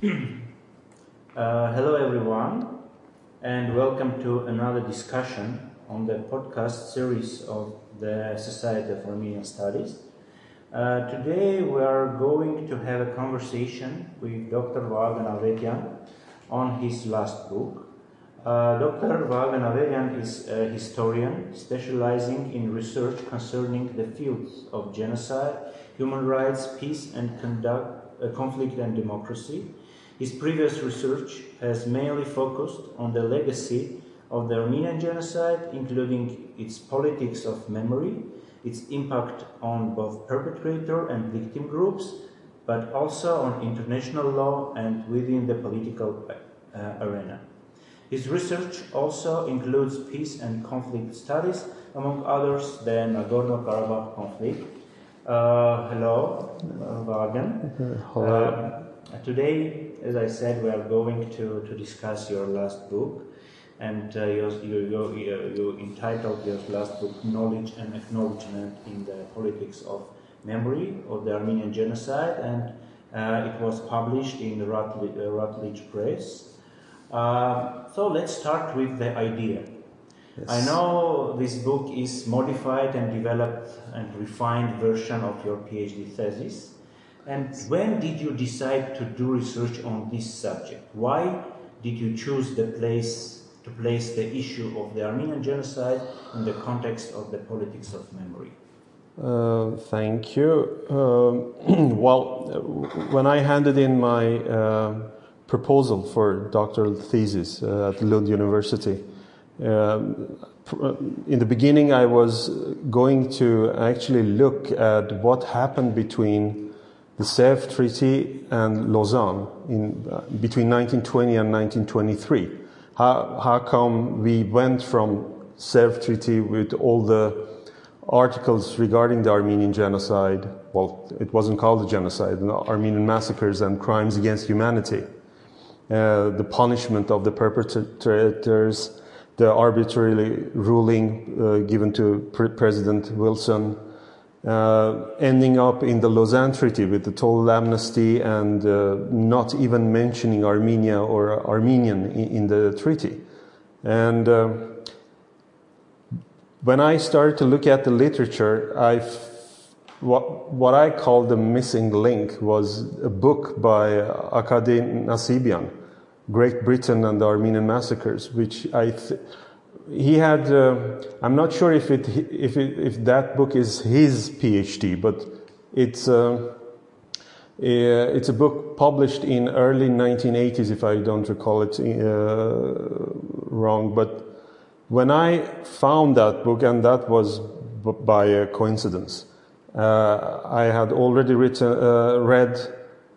Uh, hello, everyone, and welcome to another discussion on the podcast series of the Society of Armenian Studies. Uh, today, we are going to have a conversation with Dr. Vahagn Avedian on his last book. Uh, Dr. Vahagn Avedian is a historian specializing in research concerning the fields of genocide, human rights, peace and conduct, uh, conflict and democracy. His previous research has mainly focused on the legacy of the Armenian genocide, including its politics of memory, its impact on both perpetrator and victim groups, but also on international law and within the political uh, arena. His research also includes peace and conflict studies, among others, the Nagorno Karabakh conflict. Uh, hello, uh. Hello. Uh, today, as I said, we are going to, to discuss your last book, and uh, you, you, you, you entitled your last book Knowledge and Acknowledgement in the Politics of Memory of the Armenian Genocide, and uh, it was published in Routledge, uh, Routledge Press. Uh, so let's start with the idea. Yes. I know this book is modified and developed and refined version of your PhD thesis. And when did you decide to do research on this subject? Why did you choose the place to place the issue of the Armenian genocide in the context of the politics of memory? Uh, thank you. Um, well, when I handed in my uh, proposal for doctoral thesis uh, at Lund University, um, in the beginning I was going to actually look at what happened between the Sèvres Treaty and Lausanne in, between 1920 and 1923. How, how come we went from Sèvres Treaty with all the articles regarding the Armenian genocide, well, it wasn't called a genocide, the Armenian massacres and crimes against humanity, uh, the punishment of the perpetrators, the arbitrary ruling uh, given to Pre- President Wilson, uh, ending up in the Lausanne Treaty with the total amnesty and uh, not even mentioning Armenia or Armenian in, in the treaty. And uh, when I started to look at the literature, I what, what I call the missing link was a book by Akaby Nassibian, Great Britain and the Armenian Massacres, which I he had. Uh, I'm not sure if it if it, if that book is his PhD, but it's. Uh, it's a book published in early 1980s, if I don't recall it uh, wrong. But when I found that book, and that was by a coincidence, uh, I had already written, uh, read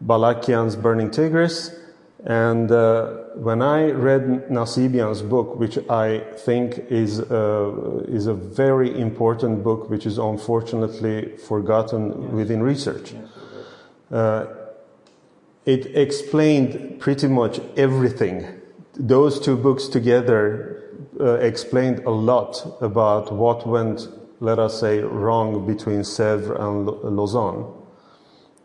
Balakian's Burning Tigris, and uh, when I read Nassibian's book, which I think is uh, is a very important book, which is unfortunately forgotten yes. within research, Yes, uh, it explained pretty much everything. Those two books together uh, explained a lot about what went, let us say, wrong between Sèvres and Lausanne.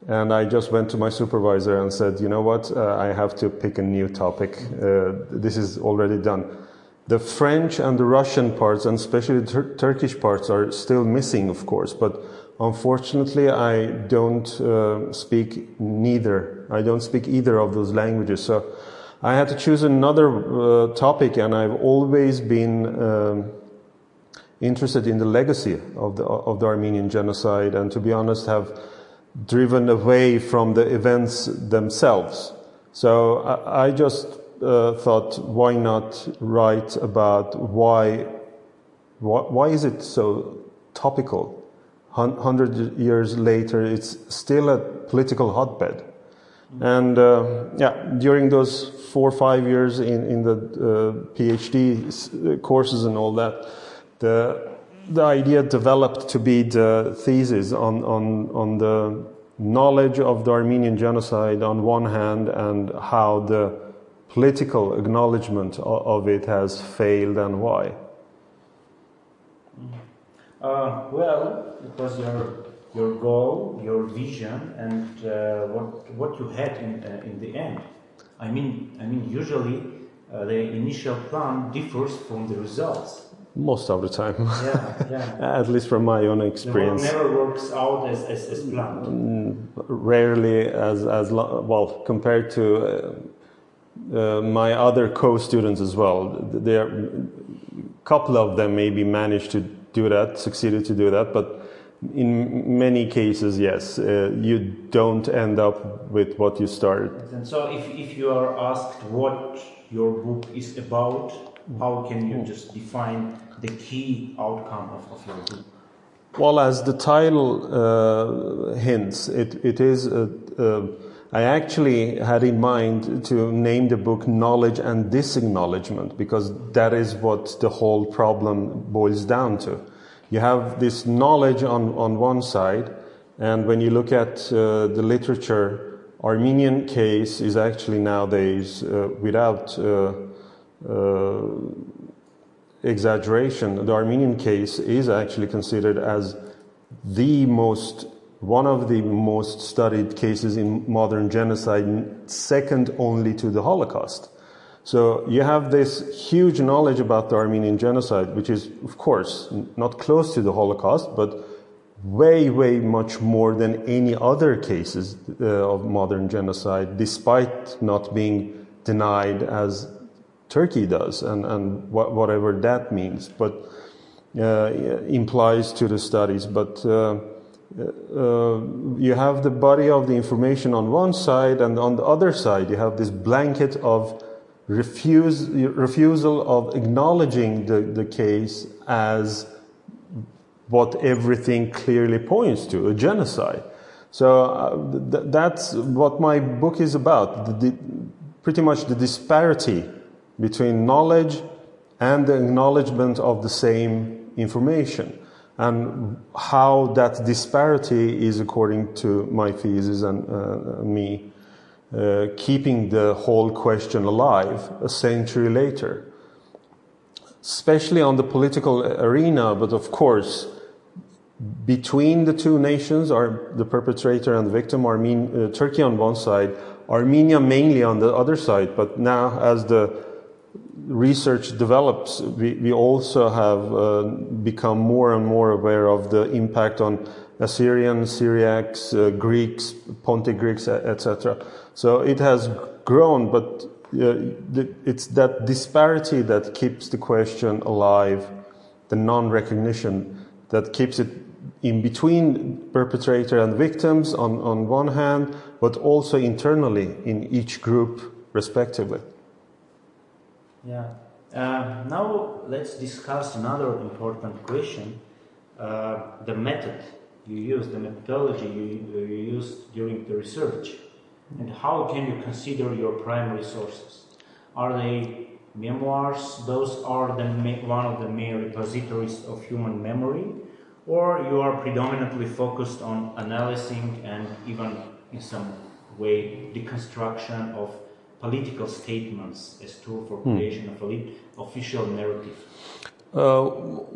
And I just went to my supervisor and said, you know what, uh, I have to pick a new topic. Uh, this is already done. The French and the Russian parts, and especially the Tur- Turkish parts, are still missing, of course. But unfortunately, I don't uh, speak neither. I don't speak either of those languages. So I had to choose another uh, topic, and I've always been um, interested in the legacy of the of the Armenian genocide, and to be honest, have driven away from the events themselves. So I, just uh, thought, why not write about why, why, why is it so topical? Hundred years later, it's still a political hotbed. And uh, yeah, during those four or five years in, in the uh, PhD courses and all that, the the idea developed to be the thesis on, on, on the knowledge of the Armenian genocide on one hand and how the political acknowledgement of, it has failed and why. Uh, well, it was your your goal, your vision, and uh, what what you had in uh, in the end I mean, I mean, usually uh, the initial plan differs from the results. Most of the time. Yeah, yeah. At least from my own experience. never works out as, as, as planned. Rarely, as, as well, compared to uh, uh, my other co students as well. There, a couple of them maybe managed to do that, succeeded to do that, but in many cases, yes, uh, you don't end up with what you started. And so, if, if you are asked what your book is about, how can you just define the key outcome of, of your? Well, as the title uh, hints, it, it is. Uh, uh, I actually had in mind to name the book Knowledge and Disacknowledgement because that is what the whole problem boils down to. You have this knowledge on, on one side, and when you look at uh, the literature, Armenian case is actually nowadays, uh, without uh, uh, exaggeration, the Armenian case is actually considered as the most, one of the most studied cases in modern genocide, second only to the Holocaust. So you have this huge knowledge about the Armenian genocide, which is, of course, not close to the Holocaust, but way, way much more than any other cases uh, of modern genocide, despite not being denied as Turkey does, and, and wha- whatever that means, but uh, implies to the studies. But uh, uh, you have the body of the information on one side, and on the other side, you have this blanket of refuse, refusal of acknowledging the, the case as what everything clearly points to a genocide. So uh, th- that's what my book is about the, the, pretty much the disparity between knowledge and the acknowledgement of the same information and how that disparity is according to my thesis and uh, me uh, keeping the whole question alive a century later. Especially on the political arena but of course between the two nations are the perpetrator and the victim Armen- uh, turkey on one side armenia mainly on the other side but now as the research develops, we, we also have uh, become more and more aware of the impact on Assyrian, Syriacs, uh, Greeks, Pontic Greeks, etc. So it has grown, but uh, it's that disparity that keeps the question alive, the non-recognition that keeps it in between perpetrator and victims on, on one hand, but also internally in each group respectively. Yeah. Uh, now let's discuss another important question: uh, the method you use, the methodology you, you used during the research, and how can you consider your primary sources? Are they memoirs? Those are the one of the main repositories of human memory, or you are predominantly focused on analyzing and even in some way deconstruction of political statements as tool for creation of a lit- official narrative. Uh,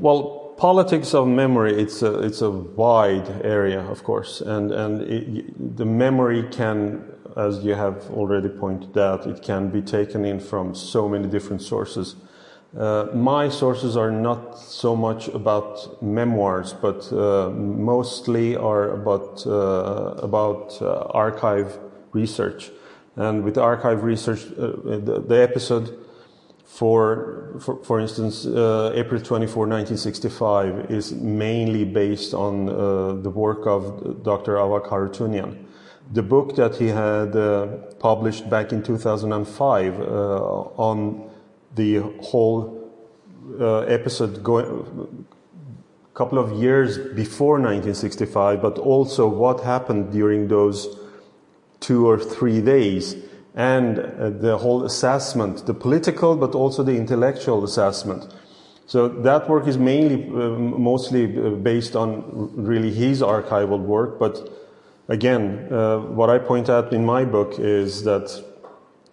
well, politics of memory it's a it's a wide area, of course, and and it, the memory can, as you have already pointed out, it can be taken in from so many different sources. Uh, my sources are not so much about memoirs, but uh, mostly are about uh, about uh, archive research. And with archive research, uh, the, the episode for, for, for instance, uh, April 24, 1965 is mainly based on uh, the work of Dr. Avak Harutunian. The book that he had published back in 2005 uh, on the whole uh, episode going a couple of years before 1965, but also what happened during those two or three days and uh, the whole assessment, the political but also the intellectual assessment. So that work is mainly, uh, mostly uh, based on really his archival work. But again, uh, what I point out in my book is that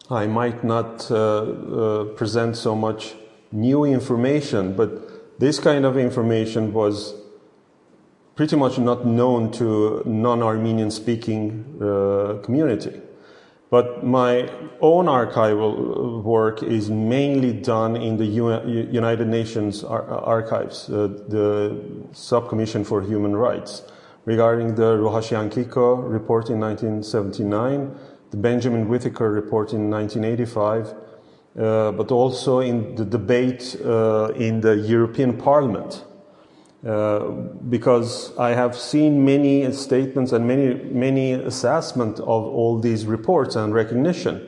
I might not uh, present so much new information, but this kind of information was pretty much not known to non-Armenian speaking uh, community. But my own archival work is mainly done in the United Nations archives, uh, the Subcommission for Human Rights, regarding the Ruhashyankiko report in 1979, the Benjamin Whitaker report in 1985, uh, but also in the debate uh, in the European Parliament uh, because I have seen many statements and many, many assessment of all these reports and recognition,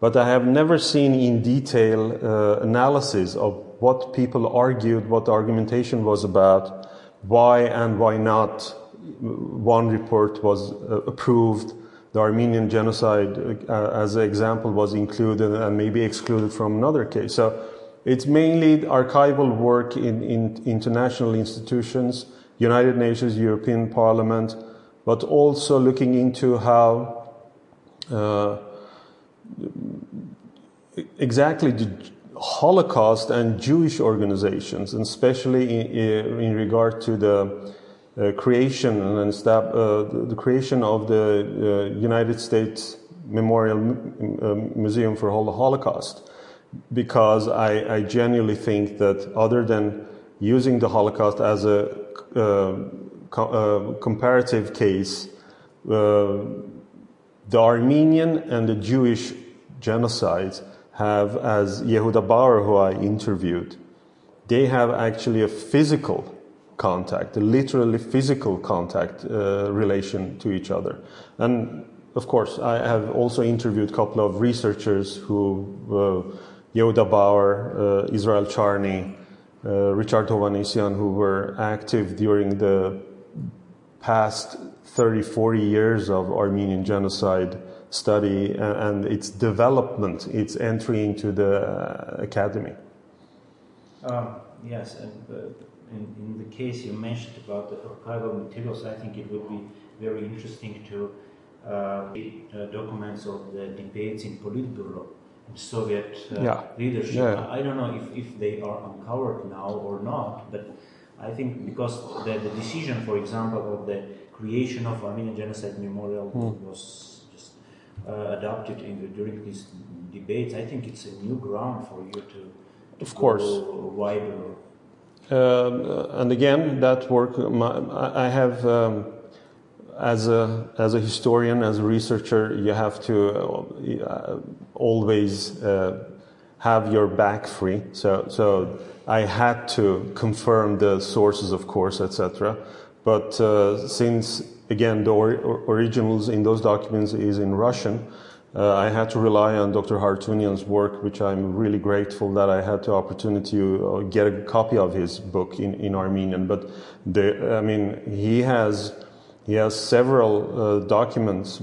but I have never seen in detail uh, analysis of what people argued, what the argumentation was about, why and why not one report was uh, approved, the Armenian genocide uh, as an example was included and maybe excluded from another case. So it's mainly archival work in, in international institutions, United Nations, European Parliament, but also looking into how uh, exactly the Holocaust and Jewish organizations, and especially in, in regard to the uh, creation and stab, uh, the creation of the uh, United States Memorial M- uh, Museum for the Holocaust because I, I, genuinely think that other than using the Holocaust as a uh, co- uh, comparative case, uh, the Armenian and the Jewish genocides have, as Yehuda Bauer, who I interviewed, they have actually a physical contact, a literally physical contact uh, relation to each other. And of course, I have also interviewed a couple of researchers who uh, Yehuda Bauer, uh, Israel Charny, uh, Richard Hovannisian, who were active during the past 30, 40 years of Armenian genocide study and, and its development, its entry into the uh, academy. Um, yes, and uh, in, in, the case you mentioned about the archival materials, I think it would be very interesting to uh documents of the debates in Politburo Soviet uh, yeah. leadership. Yeah. I don't know if, if they are uncovered now or not, but I think because the, the decision, for example, of the creation of Armenian Genocide Memorial mm. was just uh, adopted in the, during these debates, I think it's a new ground for you to, to of course wider. Um, and again, that work, my, I have. Um, as a as a historian, as a researcher, you have to uh, always uh, have your back free. So so I had to confirm the sources, of course, etc. But uh, since again the or originals in those documents is in Russian. Uh, I had to rely on Dr. Harutunian's work, which I'm really grateful that I had the opportunity to uh, get a copy of his book in, in Armenian. But the, I mean, he has he has several uh, documents.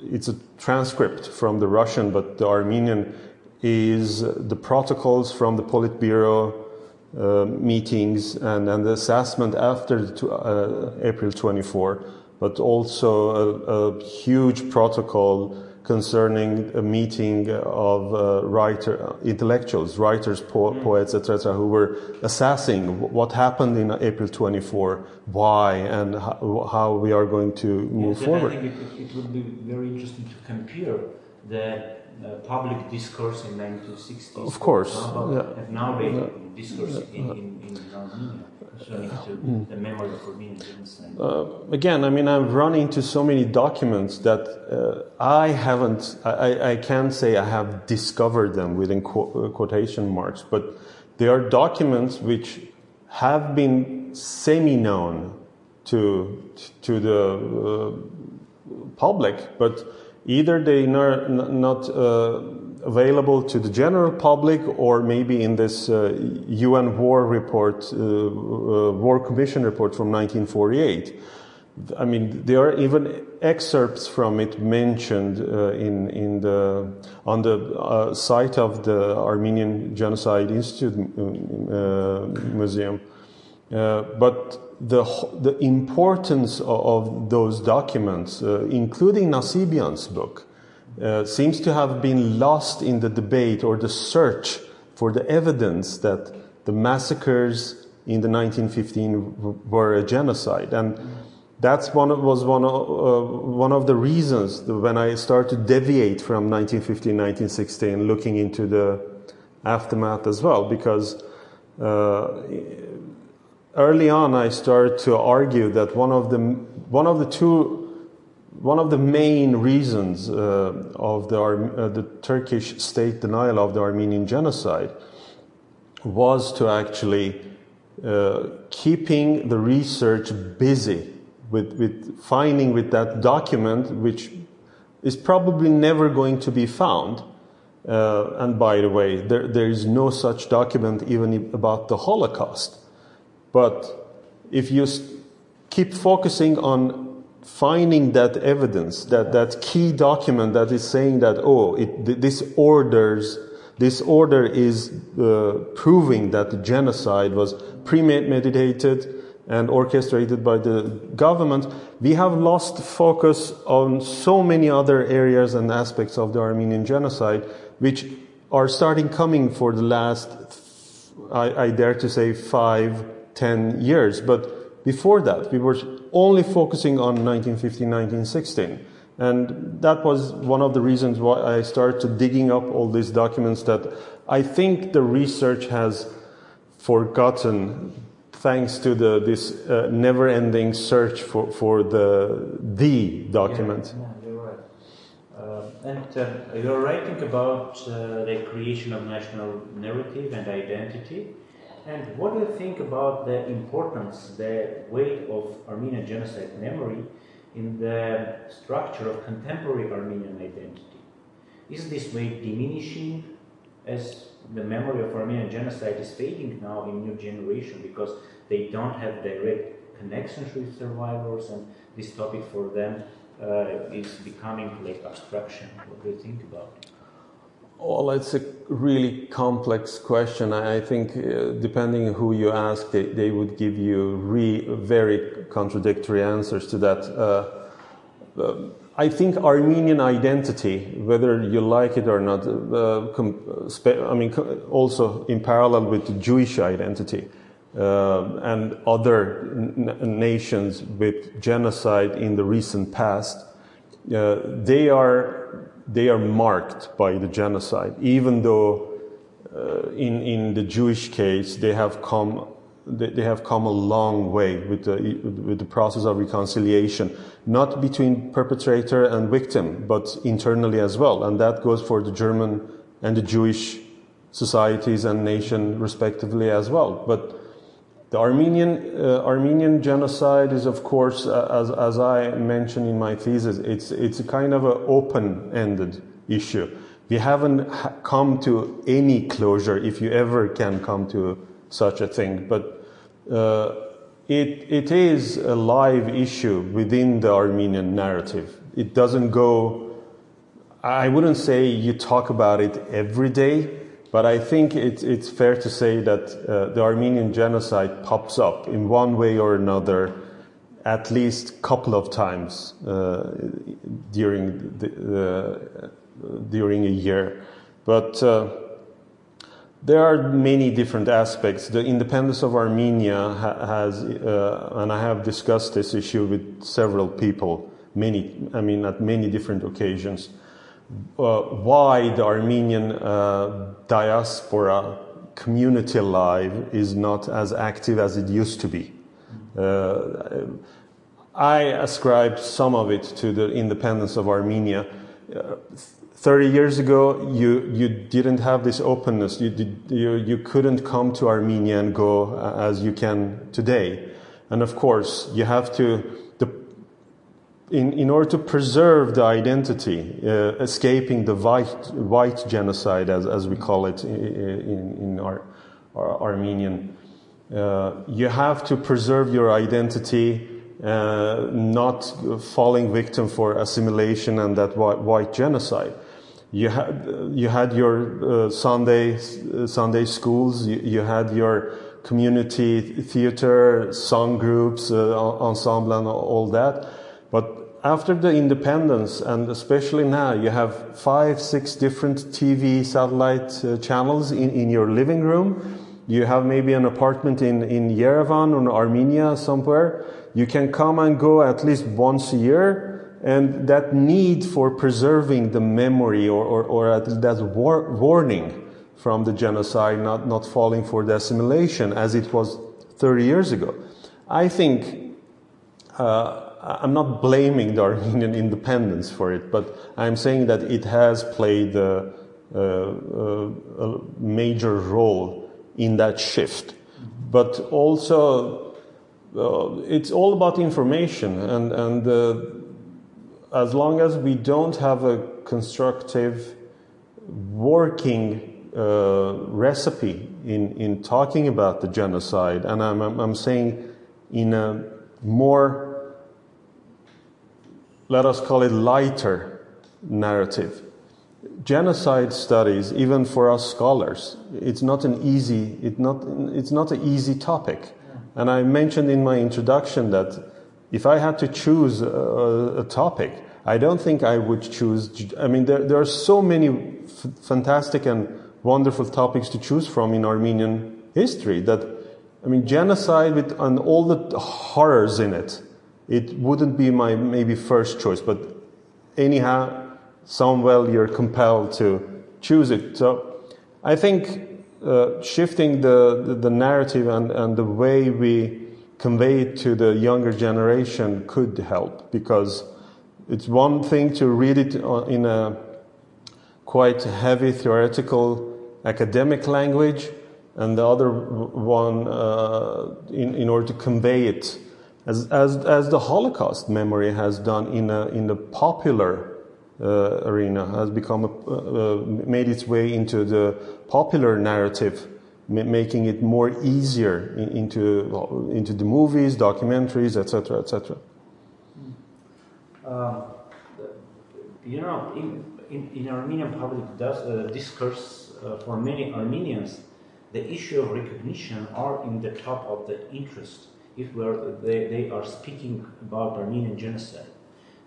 It's a transcript from the Russian, but the Armenian is the protocols from the Politburo uh, meetings and, and the assessment after uh, April 24, but also a, a huge protocol concerning a meeting of uh, writer, intellectuals, writers, po- mm. poets, etc., who were assessing what happened in April 24, why, and how, how we are going to move yes, forward. I think it, it, would be very interesting to compare the uh, public discourse in 1960s. Of course. Yeah. And now the discourse in, in, in Armenia the memory of Armenian genocide? Uh, again, I mean, I've run into so many documents that uh, I haven't, I, I can't say I have discovered them within qu- uh, quotation marks, but they are documents which have been semi-known to, to the uh, public, but either they are not, uh, available to the general public or maybe in this uh, UN war report, uh, uh, War Commission report from 1948. I mean, there are even excerpts from it mentioned uh, in, in the, on the uh, site of the Armenian Genocide Institute Museum. but the, the importance of, of those documents, including Nassibian's book, uh, seems to have been lost in the debate or the search for the evidence that the massacres in the 1915 were a genocide. And that's one was one of, uh, one of the reasons when I started to deviate from 1915, 1916, looking into the aftermath as well, because uh, early on I started to argue that one of the one of the two one of the main reasons uh, of the, uh, the Turkish state denial of the Armenian genocide was to actually uh, keeping the research busy with, with finding with that document, which is probably never going to be found. Uh, and by the way, there, there is no such document even about the Holocaust. But if you keep focusing on finding that evidence, that, that key document that is saying that, oh, it, this orders, this order is uh, proving that the genocide was premeditated, and orchestrated by the government, we have lost focus on so many other areas and aspects of the Armenian genocide, which are starting coming for the last, I, I dare to say, five, ten years. But before that, we were only focusing on 1915, 1916. And that was one of the reasons why I started digging up all these documents that I think the research has forgotten thanks to the, this uh, never-ending search for, for the the document. Yeah, yeah. Uh, and uh, you're writing about uh, the creation of national narrative and identity. And what do you think about the importance, the weight of Armenian genocide memory in the structure of contemporary Armenian identity? Is this weight diminishing as the memory of Armenian genocide is fading now in new generation because they don't have direct connections with survivors and this topic for them uh, is becoming like abstraction. What do you think about it? Well, it's a really complex question. I think, uh, depending who you ask, they, they would give you re, very contradictory answers to that. Uh, um, I think Armenian identity, whether you like it or not, uh, I mean, also in parallel with the Jewish identity uh, and other n- nations with genocide in the recent past, uh, they are they are marked by the genocide, even though uh, in in the Jewish case they have come they have come a long way with the, with the process of reconciliation, not between perpetrator and victim, but internally as well. And that goes for the German and the Jewish societies and nation respectively as well. But the Armenian, uh, Armenian genocide is, of course, uh, as, as I mentioned in my thesis, it's, it's a kind of an open-ended issue. We haven't ha- come to any closure, if you ever can come to such a thing. But uh, it, it is a live issue within the Armenian narrative. It doesn't go, I wouldn't say you talk about it every day, but I think it, it's fair to say that uh, the Armenian genocide pops up in one way or another at least a couple of times uh, during, the, uh, during a year. But uh, there are many different aspects. The independence of Armenia ha- has, uh, and I have discussed this issue with several people, many, I mean, at many different occasions. Uh, why the Armenian uh, diaspora community life is not as active as it used to be. Uh, I ascribe some of it to the independence of Armenia uh, 30 years ago, you, you didn't have this openness. You, did, you, you couldn't come to Armenia and go uh, as you can today. And of course, you have to, in, in order to preserve the identity, uh, escaping the white, white genocide, as, as we call it in, in, our, our Armenian, uh, you have to preserve your identity uh, not falling victim for assimilation and that white, white genocide. You had you had your uh, Sunday uh, Sunday schools. You, you, had your community theater, song groups, uh, ensemble, and all that. But after the independence, and especially now, you have five, six different TV satellite uh, channels in, in your living room. You have maybe an apartment in, in Yerevan or Armenia somewhere. You can come and go at least once a year, and that need for preserving the memory or, or, or that war- warning from the genocide, not, not falling for the assimilation as it was 30 years ago. I think uh, I'm not blaming the Armenian independence for it, but I'm saying that it has played a, a, a major role in that shift. But also, uh, it's all about information, and, and uh, as long as we don't have a constructive, working uh, recipe in, in talking about the genocide, and I'm, I'm saying in a more let us call it lighter narrative. Genocide studies, even for us scholars, it's not an easy, it not, it's not an easy topic. And I mentioned in my introduction that if I had to choose a, a topic, I don't think I would choose. I mean, there, there are so many f- fantastic and wonderful topics to choose from in Armenian history that, I mean, genocide with and all the horrors in it it wouldn't be my maybe first choice, but anyhow, somewhere you're compelled to choose it. So I think uh, shifting the, the, the, narrative and, and the way we convey it to the younger generation could help because it's one thing to read it in a quite heavy theoretical academic language and the other one uh, in, in order to convey it as, as, as the Holocaust memory has done in, a, in the popular uh, arena, has become a, uh, made its way into the popular narrative, making it more easier in, into, into the movies, documentaries, etc., etc. Uh, you know, in, in, in Armenian public does, uh, discourse, uh, for many Armenians, the issue of recognition are in the top of the interest if they, they are speaking about Armenian genocide.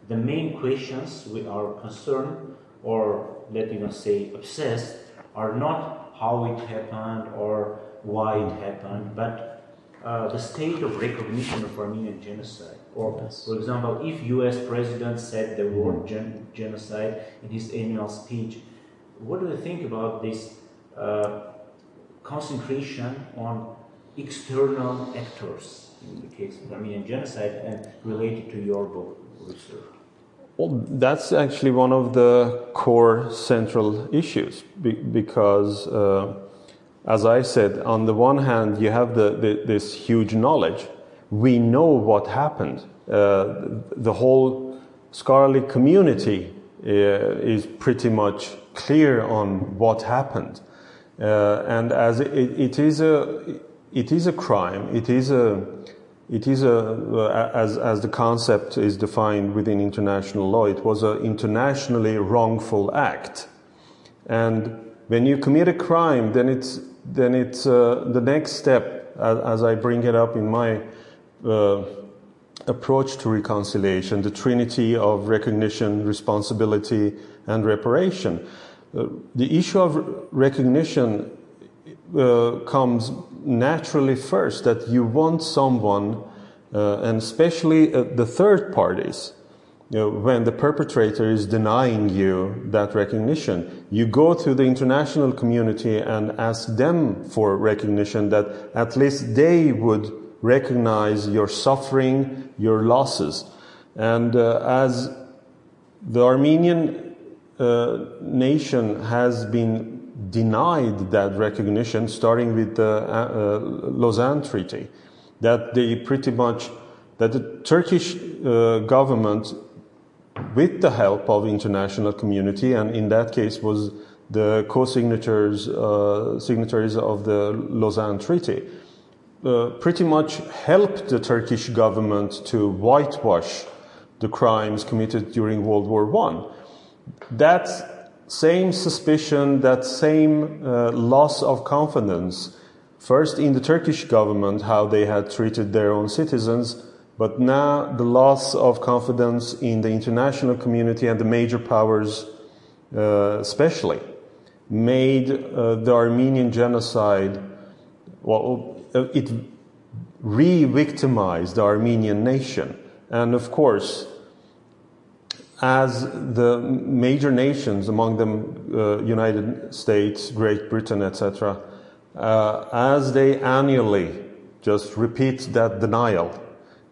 The main questions we are concerned, or let me not say obsessed, are not how it happened or why it happened, but uh, the state of recognition of Armenian genocide. Or, yes. for example, if U.S. president said the word gen- genocide in his annual speech, what do you think about this uh, concentration on external actors? In the case of Armenian genocide and related to your book research? Well, that's actually one of the core central issues because, uh, as I said, on the one hand, you have the, the, this huge knowledge. We know what happened. Uh, the whole scholarly community uh, is pretty much clear on what happened. Uh, and as it, it is a it is a crime. It is a it is a as as the concept is defined within international law. It was an internationally wrongful act, and when you commit a crime, then it's then it's uh, the next step. As, as, I bring it up in my uh, approach to reconciliation, the trinity of recognition, responsibility, and reparation. Uh, the issue of recognition uh, comes naturally first that you want someone, uh, and especially uh, the third parties, you know, when the perpetrator is denying you that recognition, you go to the international community and ask them for recognition that at least they would recognize your suffering, your losses. And uh, as the Armenian uh, nation has been denied that recognition, starting with the uh, uh, Lausanne Treaty, that they pretty much that the Turkish uh, government, with the help of international community, and in that case was the co-signatories uh, signatories of the Lausanne Treaty, uh, pretty much helped the Turkish government to whitewash the crimes committed during World War One. That same suspicion, that same uh, loss of confidence, first in the Turkish government, how they had treated their own citizens, but now the loss of confidence in the international community and the major powers, uh, especially, made uh, the Armenian genocide, well, it re victimized the Armenian nation. And of course, as the major nations, among them uh, United States, Great Britain, etc., uh, as they annually just repeat that denial,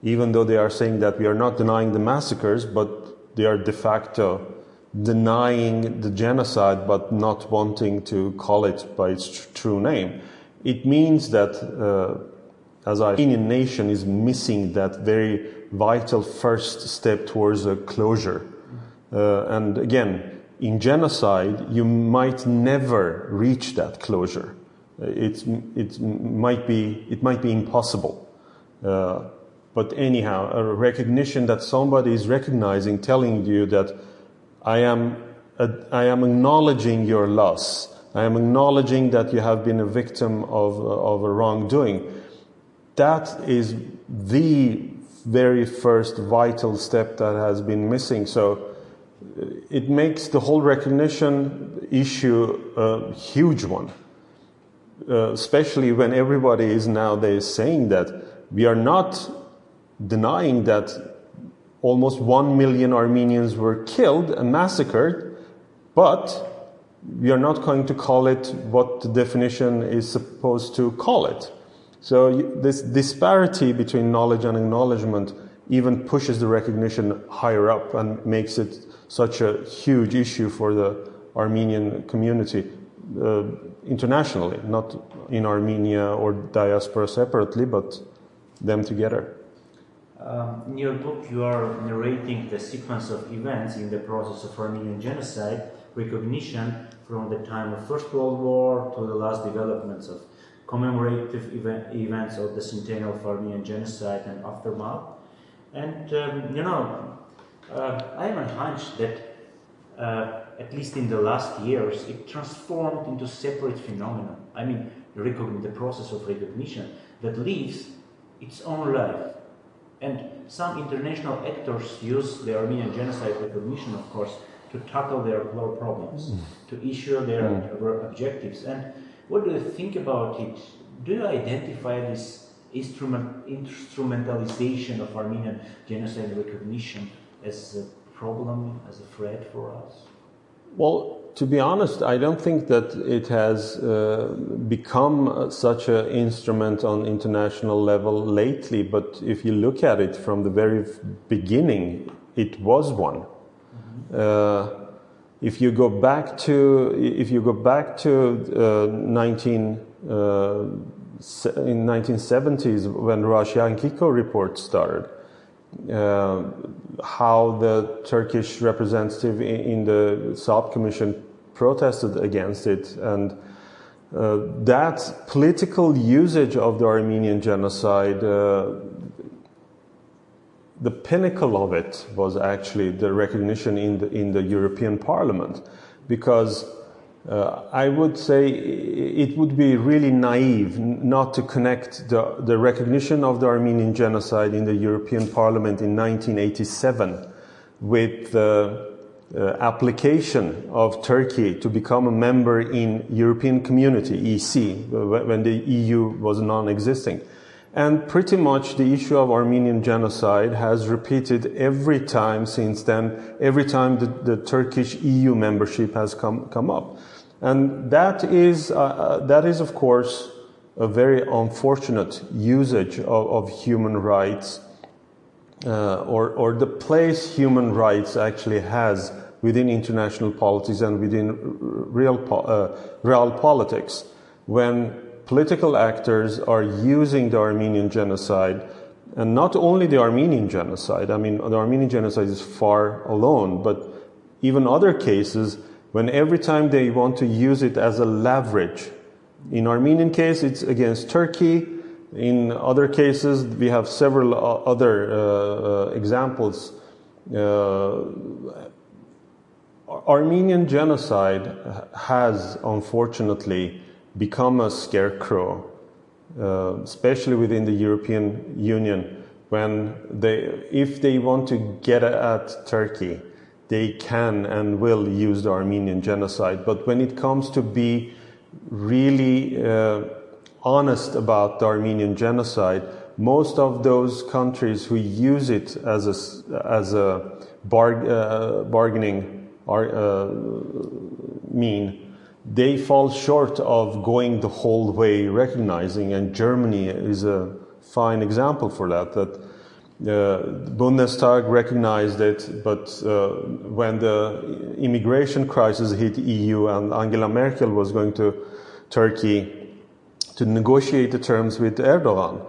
even though they are saying that we are not denying the massacres, but they are de facto denying the genocide but not wanting to call it by its tr- true name. It means that uh, as our Armenian nation is missing that very vital first step towards a closure. Uh, and again, in genocide, you might never reach that closure. It's, it might be, it might be impossible. Uh, but anyhow, a recognition that somebody is recognizing, telling you that I am, uh, I am acknowledging your loss. I am acknowledging that you have been a victim of, of a wrongdoing. That is the very first vital step that has been missing. So uh, it makes the whole recognition issue a huge one, uh, especially when everybody is nowadays saying that we are not denying that almost one million Armenians were killed and massacred, but we are not going to call it what the definition is supposed to call it. So this disparity between knowledge and acknowledgement even pushes the recognition higher up and makes it such a huge issue for the Armenian community uh, internationally, not in Armenia or diaspora separately, but them together. Um, in your book, you are narrating the sequence of events in the process of Armenian genocide recognition from the time of First World War to the last developments of commemorative event, events of the centennial of Armenian genocide and aftermath. And um, you know, uh, I have a hunch that uh, at least in the last years, it transformed into separate phenomenon. I mean, the, the process of recognition that lives its own life. And some international actors use the Armenian genocide recognition, of course, to tackle their global problems, mm. to issue their mm. objectives. And what do you think about it? Do you identify this instrument, instrumentalization of Armenian genocide recognition as a problem, as a threat for us? Well, to be honest, I don't think that it has uh, become such an instrument on international level lately. But if you look at it from the very beginning, it was one. Mm-hmm. Uh, if you go back to if you go back to uh, 19 uh, in 1970s when Ruhashyankiko report started, how the Turkish representative in, the Subcommission protested against it, and uh, that political usage of the Armenian genocide, uh, the pinnacle of it was actually the recognition in the in the European Parliament, because uh, I would say it would be really naive not to connect the, the recognition of the Armenian genocide in the European Parliament in 1987 with the uh, application of Turkey to become a member in European Community, EC, when the EU was non-existing. And pretty much the issue of Armenian genocide has repeated every time since then, every time the, the Turkish EU membership has come, come up. And that is, uh, uh, that is, of course, a very unfortunate usage of, of human rights uh, or, or the place human rights actually has within international politics and within real, uh, real politics when political actors are using the Armenian genocide and not only the Armenian genocide, I mean, the Armenian genocide is far alone, but even other cases when every time they want to use it as a leverage. In Armenian case, it's against Turkey. In other cases, we have several other uh, uh, examples. Uh, Armenian genocide has unfortunately become a scarecrow, uh, especially within the European Union, when they, if they want to get at Turkey, they can and will use the Armenian genocide. But when it comes to be really uh, honest about the Armenian genocide, most of those countries who use it as a, as a bar, uh, bargaining uh, mean, they fall short of going the whole way recognizing, and Germany is a fine example for that, that the Bundestag recognized it, but uh, when the immigration crisis hit EU and Angela Merkel was going to Turkey to negotiate the terms with Erdogan,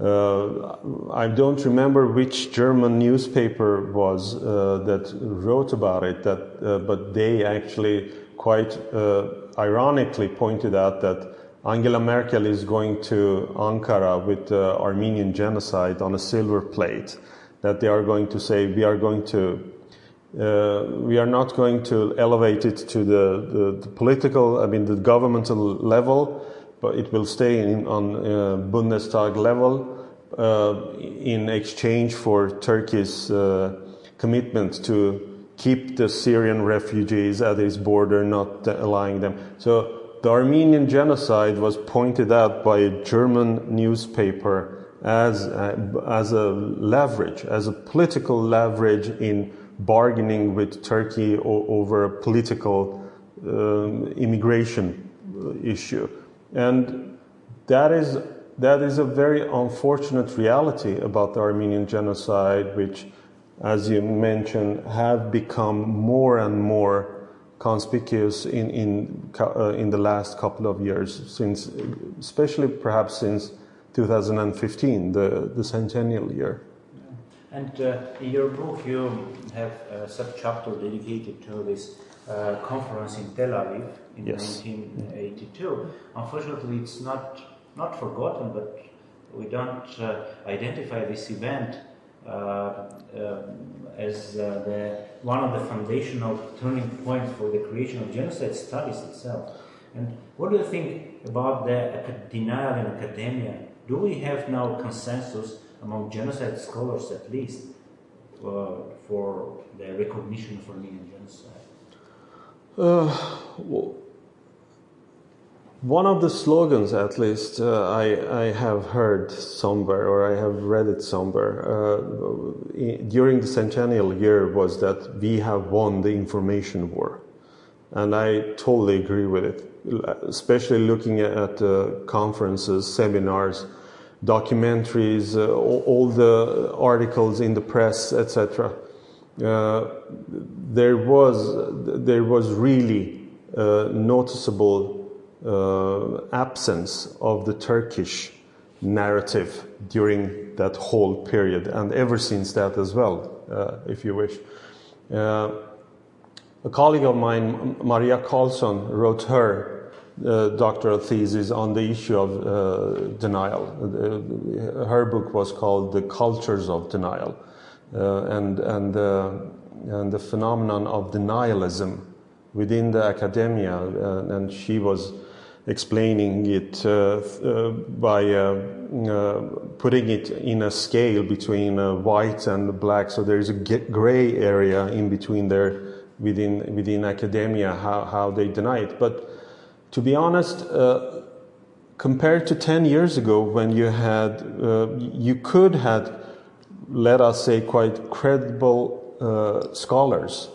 uh, I don't remember which German newspaper was uh, that wrote about it, that, uh, but they actually quite uh, ironically pointed out that Angela Merkel is going to Ankara with the Armenian genocide on a silver plate. That they are going to say we are going to uh, we are not going to elevate it to the, the, the, political, I mean, the governmental level, but it will stay in, on uh, Bundestag level uh, in exchange for Turkey's uh, commitment to keep the Syrian refugees at its border, not allowing them. So the Armenian genocide was pointed out by a German newspaper as a, as a leverage, as a political leverage in bargaining with Turkey over a political um, immigration issue. And that is, that is a very unfortunate reality about the Armenian genocide, which, as you mentioned, have become more and more conspicuous in in uh, in the last couple of years, since especially perhaps since 2015, the the centennial year. And uh, in your book, you have a sub-chapter dedicated to this uh, conference in Tel Aviv in yes. 1982. Unfortunately, it's not not forgotten, but we don't uh, identify this event uh, as uh, the, one of the foundational turning points for the creation of genocide studies itself. And what do you think about the denial in academia? Do we have now consensus among genocide scholars, at least, uh, for the recognition of Armenian genocide? Uh, well, one of the slogans, at least, uh, I, I, have heard somewhere or I have read it somewhere uh, during the centennial year was that we have won the information war. And I totally agree with it, especially looking at uh, conferences, seminars, documentaries, uh, all, all, the articles in the press, etc. Uh, there was there was really uh, noticeable absence of the Turkish narrative during that whole period, and ever since that as well, uh, if you wish. Uh, a colleague of mine, Maria Karlsson, wrote her uh, doctoral thesis on the issue of uh, denial. Uh, her book was called The Cultures of Denial, and, and, and the phenomenon of denialism within the academia, and she was explaining it uh, uh, by uh, putting it in a scale between white and black. So there is a gray area in between there within within academia how, how they deny it. But to be honest, compared to 10 years ago when you had you could had let us say quite credible uh, scholars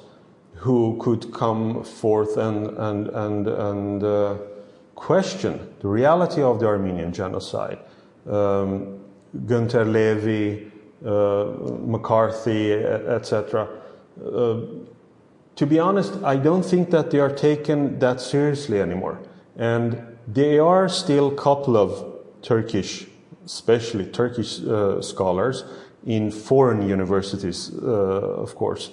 who could come forth and and and and uh, question the reality of the Armenian genocide. Um, Günter Lewy, uh, McCarthy, etc. Uh, to be honest, I don't think that they are taken that seriously anymore. And there are still a couple of Turkish, especially Turkish uh, scholars in foreign universities, uh, of course.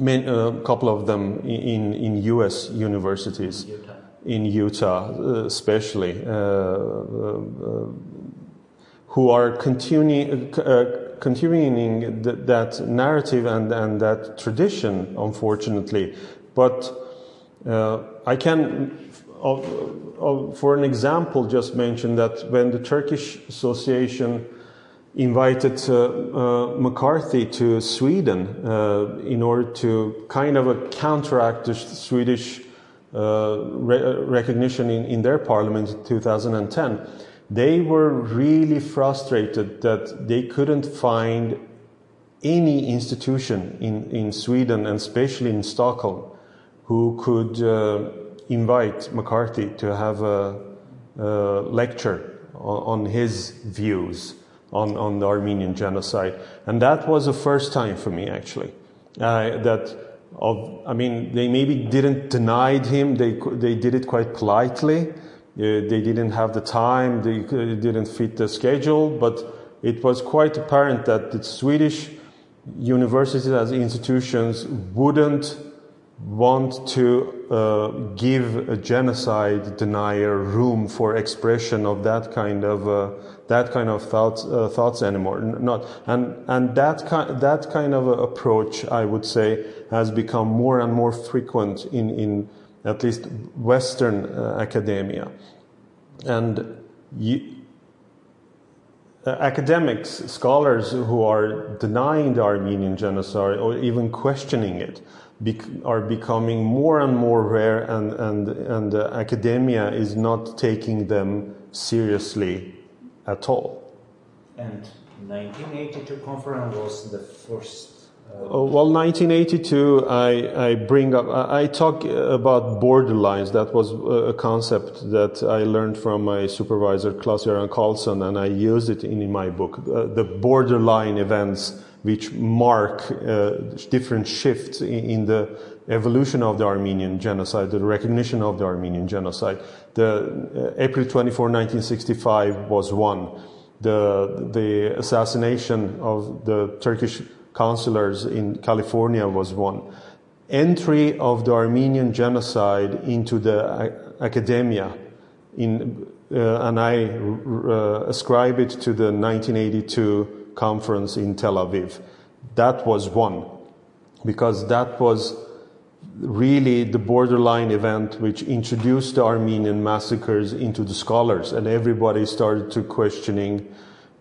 A couple of them in, in US universities. In Utah, uh, especially, uh, uh, who are continuing continuing th- that narrative and, and that tradition, unfortunately. But I can, for an example, just mention that when the Turkish Association invited uh, uh, McCarthy to Sweden uh, in order to kind of counteract the Swedish re- recognition in, in, their parliament in 2010. they were really frustrated that they couldn't find any institution in, in Sweden and especially in Stockholm who could uh, invite McCarthy to have a, a lecture on, on, his views on, on the Armenian genocide. And that was the first time for me actually. Uh, that of, I mean, they maybe didn't deny him, they, they did it quite politely. Uh, they didn't have the time, they didn't fit the schedule, but it was quite apparent that the Swedish universities as institutions wouldn't want to uh, give a genocide denier room for expression of that kind of uh, that kind of thoughts uh, thoughts anymore. Not and and that kind that kind of approach, I would say, has become more and more frequent in in at least Western uh, academia, and. You, uh, academics, scholars who are denying the Armenian genocide or even questioning it are becoming more and more rare, and, and, and uh, academia is not taking them seriously at all. And 1982 conference was the first uh, well, 1982, I, I bring up, I, I talk about borderlines. That was a concept that I learned from my supervisor, Klas-Göran Karlsson, and I use it in, in my book. Uh, the borderline events which mark uh, different shifts in, in, the evolution of the Armenian genocide, the recognition of the Armenian genocide. The uh, April 24, 1965 was one. The, the assassination of the Turkish counselors in California was one. Entry of the Armenian genocide into the academia, in, uh, and I uh, ascribe it to the 1982 conference in Tel Aviv. That was one, because that was really the borderline event which introduced the Armenian massacres into the scholars, and everybody started to questioning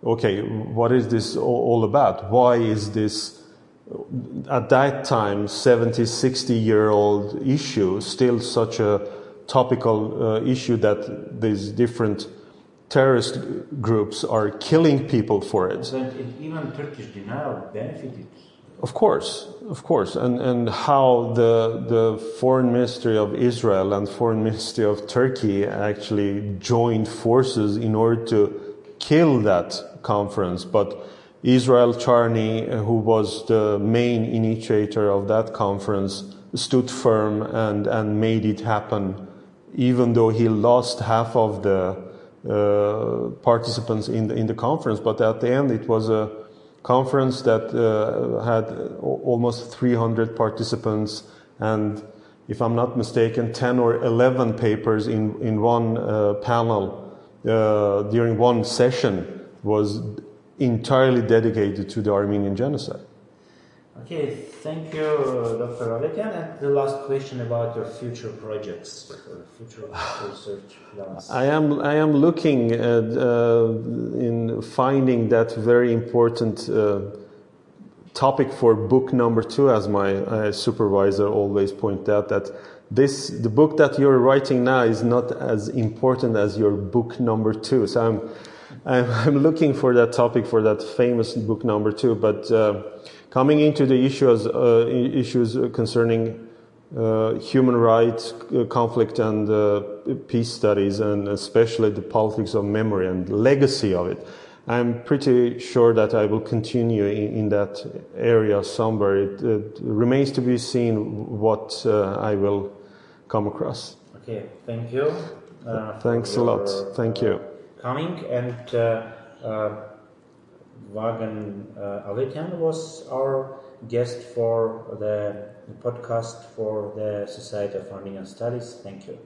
okay, what is this all about? Why is this, at that time, 70, 60 year old issue still such a topical uh, issue that these different terrorist groups are killing people for it? even Turkish denial benefited. Of course, of course, and and how the the foreign ministry of Israel and foreign ministry of Turkey actually joined forces in order to kill that conference, but Israel Charny, who was the main initiator of that conference, stood firm and, and made it happen, even though he lost half of the participants in the, in the conference. But at the end, it was a conference that uh, had almost 300 participants and if I'm not mistaken, 10 or 11 papers in, in one uh, panel uh, during one session was entirely dedicated to the Armenian genocide. Okay, thank you, Dr. Avedian. And the last question about your future projects, future research plans. I am I am looking at uh, in finding that very important uh, topic for book number two, as my uh, supervisor always pointed out that this the book that you're writing now is not as important as your book number two. So I'm I'm, I'm looking for that topic for that famous book number two. But uh, coming into the issues uh, issues concerning uh, human rights, uh, conflict, and uh, peace studies, and especially the politics of memory and legacy of it. I'm pretty sure that I will continue in, in that area somewhere. It, it, remains to be seen what uh, I will come across. Okay, thank you. Uh, Thanks a lot. Thank you. Coming and uh, uh, Vahagn uh, Avedian was our guest for the podcast for the Society of Armenian Studies. Thank you.